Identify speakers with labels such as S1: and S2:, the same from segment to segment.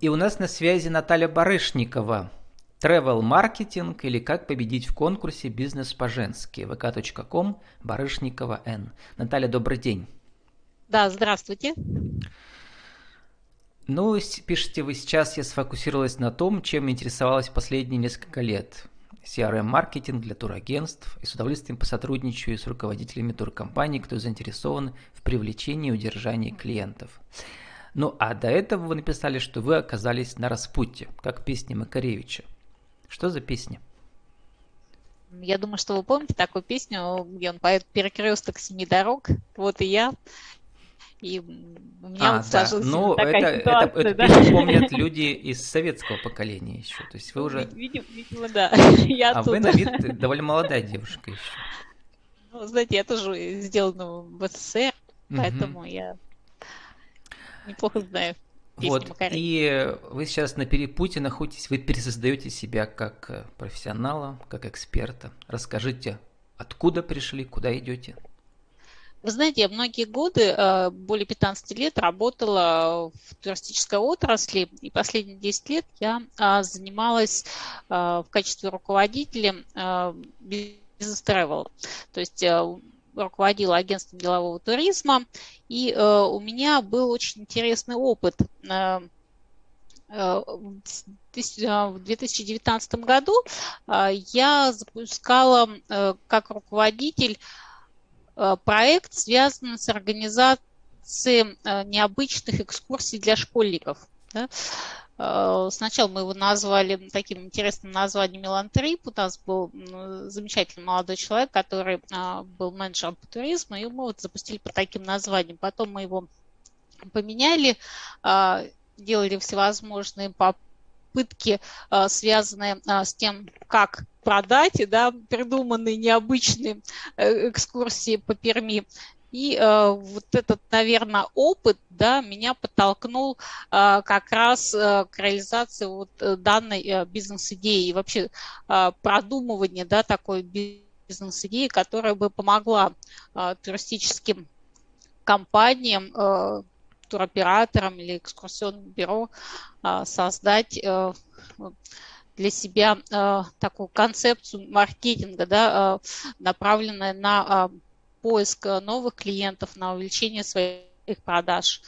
S1: И у нас на связи Наталья Барышникова, Travel маркетинг или как победить в конкурсе бизнес по-женски. vk.com Барышникова Н. Наталья, добрый день.
S2: Да, здравствуйте.
S1: Ну, пишите вы сейчас, я сфокусировалась на том, чем интересовалась последние несколько лет. CRM-маркетинг для турагентств и с удовольствием посотрудничаю с руководителями туркомпаний, кто заинтересован в привлечении и удержании клиентов. Ну а до этого вы написали, что вы оказались на распутье, как в песне Макаревича. Что за песня?
S2: Я думаю, что вы помните такую песню, где он поет «Перекресток семи дорог». Вот и я. И у меня
S1: а,
S2: вот да. сложилась
S1: ну,
S2: такая
S1: это,
S2: ситуация.
S1: это,
S2: да.
S1: это помнят люди из советского поколения еще. То есть вы уже...
S2: Видимо, видимо да. Я
S1: а
S2: оттуда.
S1: вы на вид довольно молодая девушка еще.
S2: Ну, знаете, я тоже сделана в СССР,
S1: Мгм.
S2: поэтому я неплохо знаю
S1: Вот, и вы сейчас на перепуте находитесь, вы пересоздаете себя как э, профессионала, как эксперта. Расскажите, откуда пришли, куда идете?
S2: Вы знаете, я многие годы, э, более 15 лет, работала в туристической отрасли, и последние 10 лет я а, занималась а, в качестве руководителя бизнес travel. То есть э, руководила агентством делового туризма, и э, у меня был очень интересный опыт. Э, э, В тыс- э, в 2019 году я запускала как руководитель проект, связанный с организацией необычных экскурсий для школьников. Э, Сначала мы его назвали таким интересным названием Мелантрип. У нас был замечательный молодой человек, который а, был менеджером по туризму, и мы вот запустили под таким названием. Потом мы его поменяли, а, делали всевозможные попытки, связанные с тем, как продать, да, придуманные необычные э, экскурсии по Перми. И э, вот этот, наверное, опыт, да, меня подтолкнул э, как раз э, к реализации вот э, данной э, бизнес-идеи. И вообще э, продумывание, да, такой бизнес-идеи, которая бы помогла э, туристическим компаниям, э, туроператорам или экскурсионным бюро э, создать э, для себя э, такую концепцию маркетинга, да, э, направленную на э, поиск новых клиентов, на увеличение своих продаж.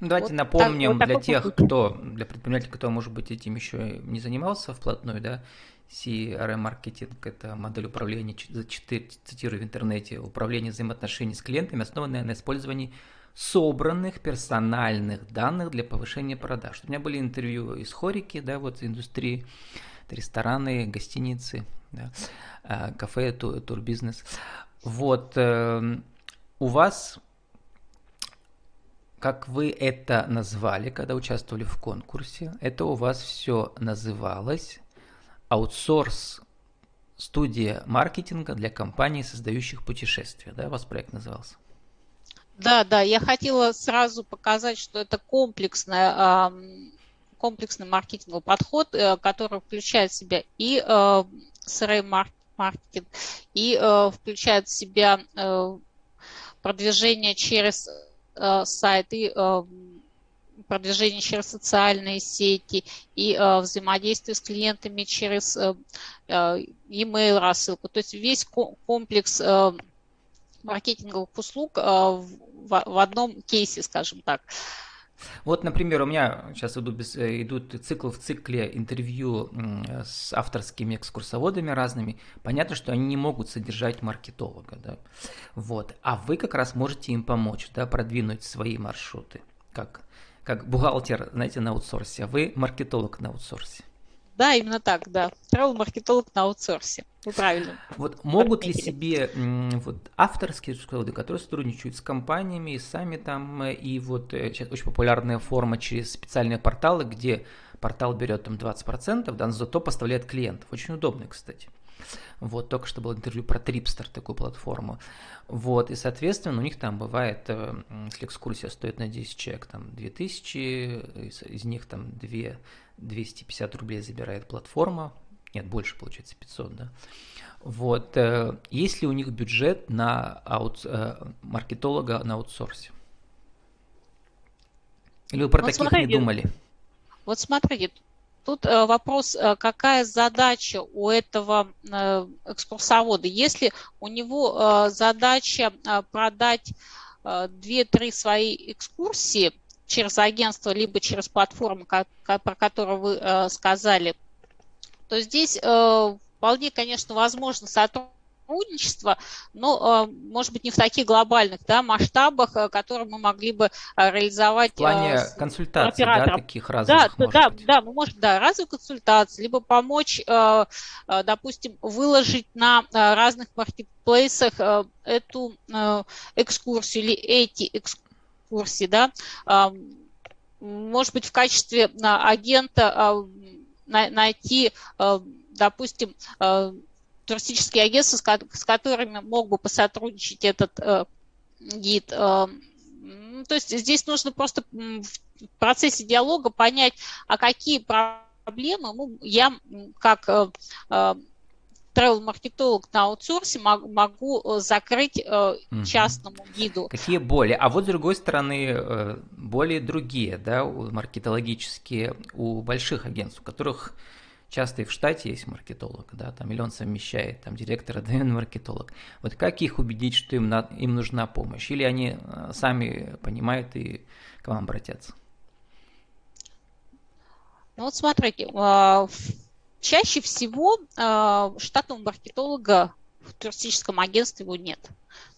S1: Давайте
S2: Вот
S1: напомним
S2: так- вот
S1: для тех,
S2: попытки.
S1: кто, для предпринимателей, кто, может быть, этим еще не занимался вплотную, да, CRM-маркетинг – это модель управления, цитирую в интернете, управление взаимоотношений с клиентами, основанное на использовании собранных персональных данных для повышения продаж. У меня были интервью из хорики, да, вот из индустрии, рестораны, гостиницы, да, а, кафе, ту- турбизнес. Вот, эм, у вас как вы это назвали, когда участвовали в конкурсе, это у вас все называлось аутсорс студия маркетинга для компаний, создающих путешествия. Да, у вас проект назывался?
S2: Да, да, я хотела сразу показать, что это комплексная, комплексный маркетинговый подход, э, который включает в себя и э, CRM-маркетинг, и э, включает в себя э, продвижение через э, сайт, и э, продвижение через социальные сети, и э, взаимодействие с клиентами через э, э, email рассылку. То есть весь ко- комплекс э, маркетинговых услуг э, в, в- одном кейсе, скажем так.
S1: Вот, например, у меня сейчас идут, э, идут цикл в цикле интервью с авторскими экскурсоводами разными. Понятно, что они не могут содержать маркетолога, да. Вот. А вы как раз можете им помочь, да, продвинуть свои маршруты. Как, как бухгалтер, знаете, на аутсорсе, а вы маркетолог на аутсорсе.
S2: Да, именно так, да. Travel-маркетолог на аутсорсе. Вы правильно.
S1: Вот могут ли себе вот авторские экскурсоводы, которые сотрудничают с компаниями и сами там, э, и вот э, сейчас очень популярная форма через специальные порталы, где портал берет там 20%, да, но зато поставляет клиентов. Очень удобно, кстати. Вот, только что было интервью про Tripster, такую платформу. Вот, и, соответственно, у них там бывает, э, если экскурсия стоит на 10 человек, там 2000, из, из них там 2, 250 рублей забирает платформа, нет, больше получается 500, да. Вот, э, есть ли у них бюджет на аут, э, маркетолога на аутсорсе? Или вы про
S2: Ну,
S1: таких не
S2: смотрите,
S1: думали?
S2: Вот смотрите, Тут э, вопрос, какая задача у этого экскурсовода. Если у него задача продать 2-3 свои экскурсии через агентство, либо через платформу, про которую вы сказали, то здесь вполне, конечно, возможно сотрудничество но, может быть, не в таких глобальных да, масштабах, которые мы могли бы реализовать. В
S1: плане
S2: с
S1: консультаций, да, таких разных,
S2: Да, да, быть. да, мы можем, да, разовые консультации, либо помочь, допустим, выложить на разных маркетплейсах эту экскурсию или эти экскурсии, да, может быть, в качестве агента найти, допустим, туристические агентства, с которыми мог бы посотрудничать этот гид. То есть здесь нужно просто в процессе диалога понять, а какие проблемы ну, я как travel-маркетолог на аутсорсе могу закрыть угу. частному гиду.
S1: Какие боли? А вот с другой стороны, боли другие, да, маркетологические у больших агентств, у которых часто и в штате есть маркетолог, да, там миллион совмещает, там директор, один маркетолог. Вот как их убедить, что им, на, им нужна помощь? Или они э, сами понимают и к вам обратятся?
S2: Ну вот смотрите, а, чаще всего а, штатного маркетолога в туристическом агентстве его нет,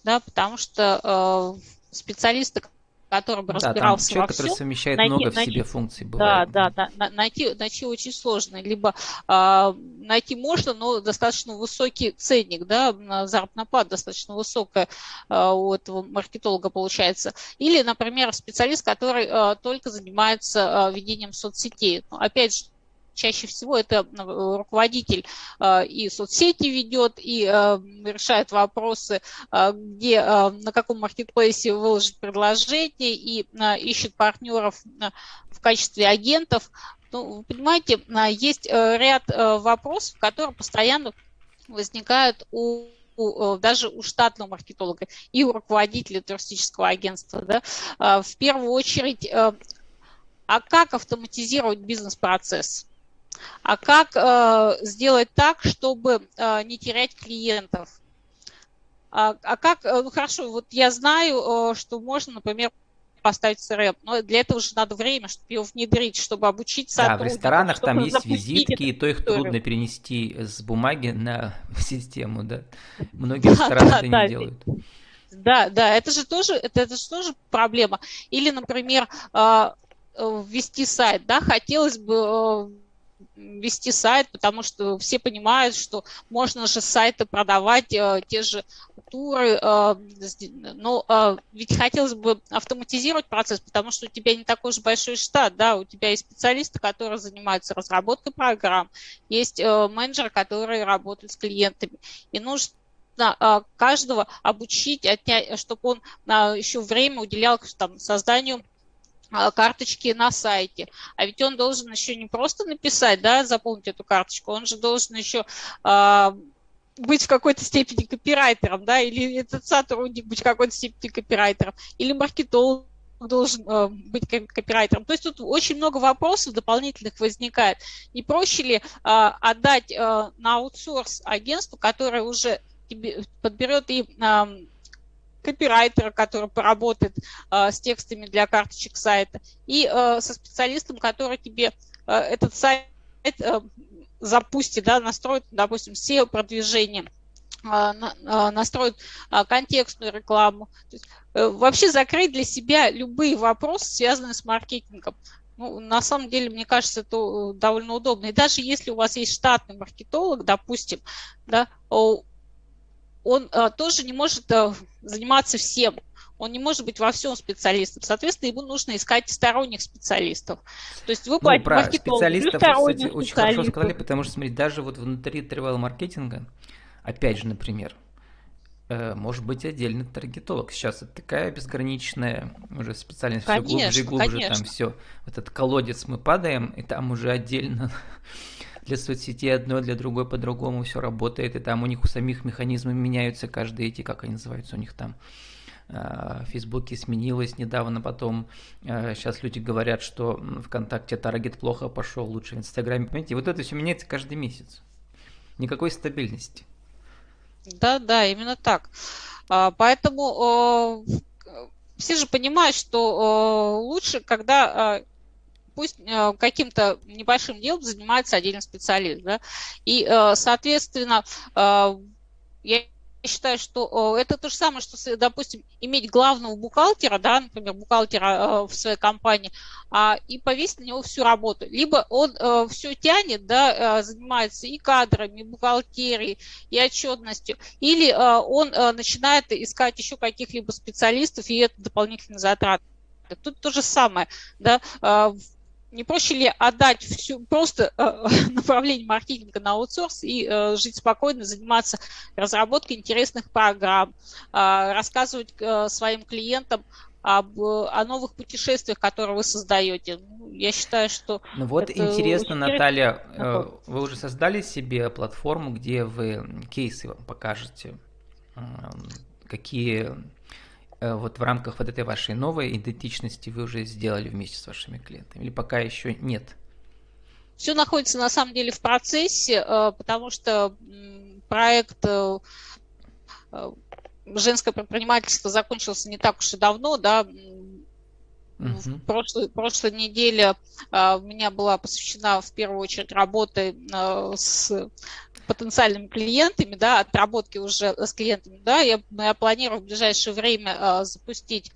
S2: да, потому что а, специалисты, который бы да, разбирался
S1: человек,
S2: во всем.
S1: который совмещает найти, много в себе функций бывает.
S2: Да, да, да, найти, найти очень сложно. Либо э, найти можно, но достаточно высокий ценник, да, заработная плата достаточно высокая э, у этого маркетолога получается. Или, например, специалист, который э, только занимается э, ведением соцсетей. Но, опять же, чаще всего это э, руководитель э, и соцсети ведет, и э, решает вопросы, где, на каком маркетплейсе выложить предложение, и ищет партнеров в качестве агентов. Ну, вы понимаете, есть ряд вопросов, которые постоянно возникают у даже у штатного маркетолога и у руководителя туристического агентства. Да? В первую очередь, а как автоматизировать бизнес-процесс? А как э, сделать так, чтобы э, не терять клиентов. А, а как, э, ну хорошо, вот я знаю, э, что можно, например, поставить CRM, но для этого же надо время, чтобы его внедрить, чтобы обучить
S1: сотрудников. Да, в ресторанах там есть визитки, и то их трудно перенести с бумаги на систему, да. Многие рестораны это не делают.
S2: Да, да, это же тоже, это, это же тоже проблема. Или, например, э, ввести сайт, да, хотелось бы вести сайт, потому что все понимают, что можно же сайты продавать, э, те же туры, э, но э, ведь хотелось бы автоматизировать процесс, потому что у тебя не такой уж большой штат, да, у тебя есть специалисты, которые занимаются разработкой программ, есть менеджеры, которые работают с клиентами, и нужно каждого обучить, отнять, чтобы он еще время уделял там, созданию карточки на сайте. А ведь он должен еще не просто написать, да, заполнить эту карточку, он же должен еще а, быть в какой-то степени копирайтером, да, или этот сотрудник быть в какой-то степени копирайтером, или маркетолог должен э, быть копирайтером. То есть тут очень много вопросов дополнительных возникает. Не проще ли э, отдать э, на аутсорс агентству, которое уже тебе подберет и э, копирайтера, который поработает э, с текстами для карточек сайта, и э, со специалистом, который тебе э, этот сайт запустит, да, настроит, допустим, SEO-продвижение, настроит контекстную рекламу. Есть, вообще закрыть для себя любые вопросы, связанные с маркетингом. Ну, на самом деле, мне кажется, это довольно удобно. И даже если у вас есть штатный маркетолог, допустим, да, он а, тоже не может а, заниматься всем. Он не может быть во всем специалистом. Соответственно, ему нужно искать сторонних специалистов. То есть вы ну,
S1: про специалистов, кстати, очень хорошо сказали, потому что, смотрите, даже вот внутри travel маркетинга, опять же, например, э, может быть отдельный таргетолог. Сейчас это такая безграничная уже специальность, конечно, все глубже и глубже, конечно. там все. В этот колодец мы падаем, и там уже отдельно для соцсети одно, для другой по-другому все работает, и там у них у самих механизмы меняются каждые эти, как они называются у них там, в Фейсбуке сменилось недавно, потом сейчас люди говорят, что ВКонтакте таргет плохо пошел, лучше в Инстаграме. Понимаете, вот это все меняется каждый месяц. Никакой стабильности.
S2: Да, да, именно так. Поэтому все же понимают, что лучше, когда пусть э, каким-то небольшим делом занимается отдельный специалист. Да? И, э, соответственно, э, я считаю, что это то же самое, что, допустим, иметь главного бухгалтера, да, например, бухгалтера в своей компании, а, и повесить на него всю работу. Либо он все тянет, да, занимается и кадрами, и бухгалтерией, и отчетностью, или он начинает искать еще каких-либо специалистов, и это дополнительные затраты. Тут то же самое, да, не проще ли отдать всю просто э, направление маркетинга на аутсорс и э, жить спокойно, заниматься разработкой интересных программ, э, рассказывать э, своим клиентам об, о новых путешествиях, которые вы создаете. Ну, я считаю, что...
S1: Ну вот интересно, Наталья, э, вы уже создали себе платформу, где вы кейсы покажете, какие Э, вот в рамках вот этой вашей новой идентичности вы уже сделали вместе с вашими клиентами? Или пока еще нет?
S2: Все находится на самом деле в процессе, э, потому что проект э, женское предпринимательство закончился не так уж и давно, да, Uh-huh. В прошлой, прошлой неделе а, у меня была посвящена в первую очередь работе а, с потенциальными клиентами, да, отработки уже с клиентами, да, я, я планирую в ближайшее время а, запустить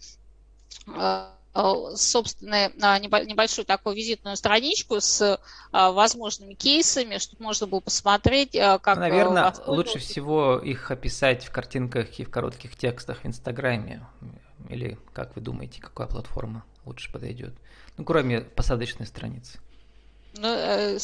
S2: а, а собственную небольшую такую визитную страничку с возможными кейсами, чтобы можно было посмотреть, как...
S1: Наверное, лучше всего их описать в картинках и в коротких текстах в Инстаграме. Или как вы думаете, какая платформа лучше подойдет? Ну, кроме посадочной страницы.
S2: Ну, э,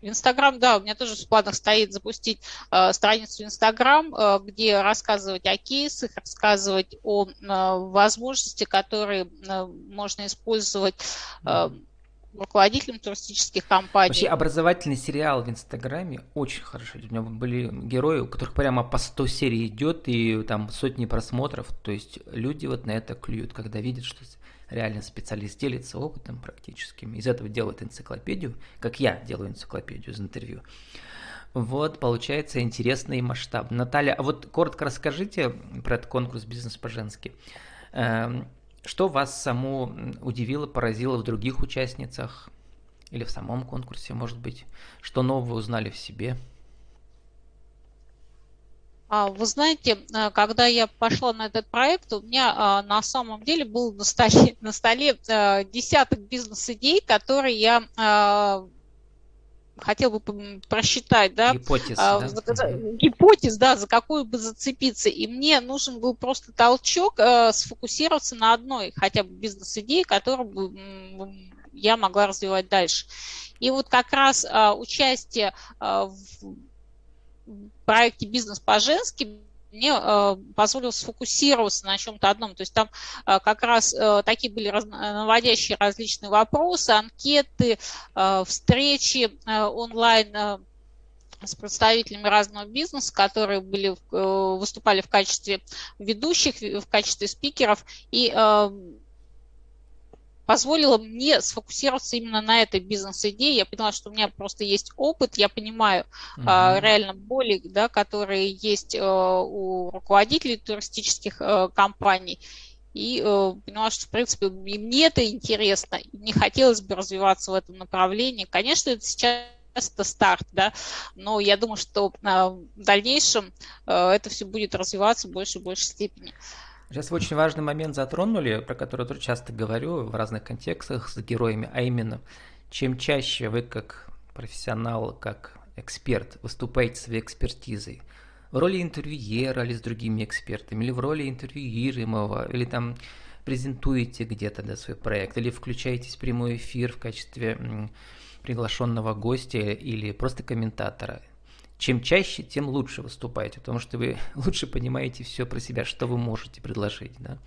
S2: Инстаграм, да, у меня тоже в планах стоит запустить э, страницу Инстаграм, э, где рассказывать о кейсах, рассказывать о э, возможности, которые э, можно использовать э, руководителем туристических компаний.
S1: Вообще образовательный сериал в Инстаграме очень хорошо. У меня были герои, у которых прямо по 100 серий идет и там сотни просмотров. То есть люди вот на это клюют, когда видят, что реально специалист делится опытом практическим, из этого делает энциклопедию, как я делаю энциклопедию из интервью. Вот, получается интересный масштаб. Наталья, а вот коротко расскажите про этот конкурс «Бизнес по-женски». Эм, что вас саму удивило, поразило в других участницах или в самом конкурсе, может быть? Что нового узнали в себе?
S2: А, вы знаете, э, когда я пошла на этот проект, у меня а, на самом деле был на столе, на столе э, десяток бизнес-идей, которые я а, хотел бы просчитать, да,
S1: гипотез, а, да?
S2: Это, гипотез, да, за какую бы зацепиться. И мне нужен был просто толчок а, сфокусироваться на одной хотя бы бизнес-идее, которую бы я могла развивать дальше. И вот как раз а, участие а, в проекте «Бизнес по-женски» мне э, позволило сфокусироваться на чем-то одном. То есть там э, как раз э, такие были наводящие различные вопросы, анкеты, встречи онлайн с представителями разного бизнеса, которые были, выступали в качестве ведущих, в качестве спикеров. И позволило мне сфокусироваться именно на этой бизнес-идее. Я поняла, что у меня просто есть опыт, я понимаю угу. а, реально боли, да, которые есть а, у руководителей туристических а, компаний. И э, поняла, что, в принципе, и мне это интересно, и мне хотелось бы развиваться в этом направлении. Конечно, это сейчас это старт, да, но я думаю, что э, в дальнейшем э, это все будет развиваться в большей и большей степени.
S1: Сейчас вы очень важный момент затронули, про который я часто говорю в разных контекстах с героями, а именно, чем чаще вы как профессионал, как эксперт выступаете своей экспертизой, в роли интервьюера или с другими экспертами, или в роли интервьюируемого, или там презентуете где-то да, свой проект, или включаетесь в прямой эфир в качестве приглашенного гостя или просто комментатора чем чаще, тем лучше выступаете, потому что вы лучше понимаете все про себя, что вы можете предложить, да.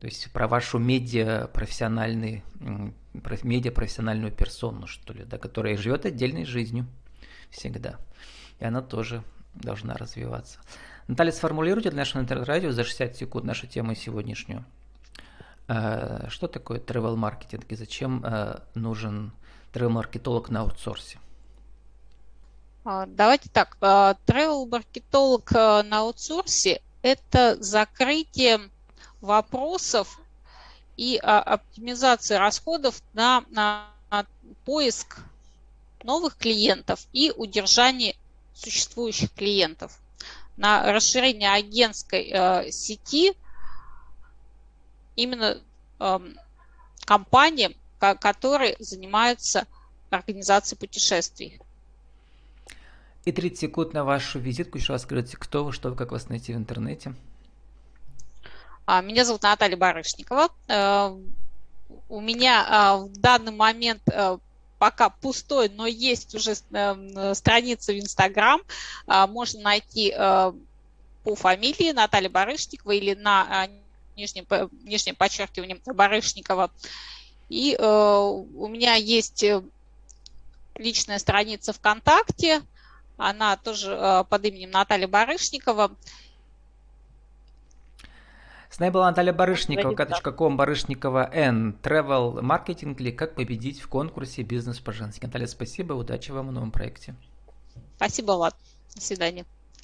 S1: То есть про вашу медиа профессиональный, медиа профессиональную персону, что ли, да, которая живет отдельной жизнью всегда. И она тоже должна развиваться. Наталья, сформулируйте для нашего интернет-радио за 60 секунд нашу тему сегодняшнюю. Э, что такое travel маркетинг и зачем э, нужен travel маркетолог на аутсорсе?
S2: А, давайте так, travel маркетолог на аутсорсе – это закрытие вопросов и а, оптимизация расходов на, на поиск новых клиентов и удержание существующих клиентов, на расширение агентской э, сети именно э, компаниям, которые занимаются организацией путешествий.
S1: И 30 секунд на вашу визитку. Еще раз скажите, кто вы, что вы, как вас найти в интернете.
S2: А, меня зовут Наталья Барышникова. Э, у меня а, в данный момент э, пока пустой, но есть уже э, страница в Инстаграм. Можно найти по фамилии Наталья Барышникова или на нижнем, нижнем подчеркивании Барышникова. И у меня есть личная страница ВКонтакте, она тоже под именем Наталья Барышникова.
S1: С нами была Наталья Барышникова, k.com, Барышникова N, Travel Marketing ли как победить в конкурсе «Бизнес по-женски». Наталья, спасибо, удачи вам в новом проекте.
S2: Спасибо, Влад. До свидания.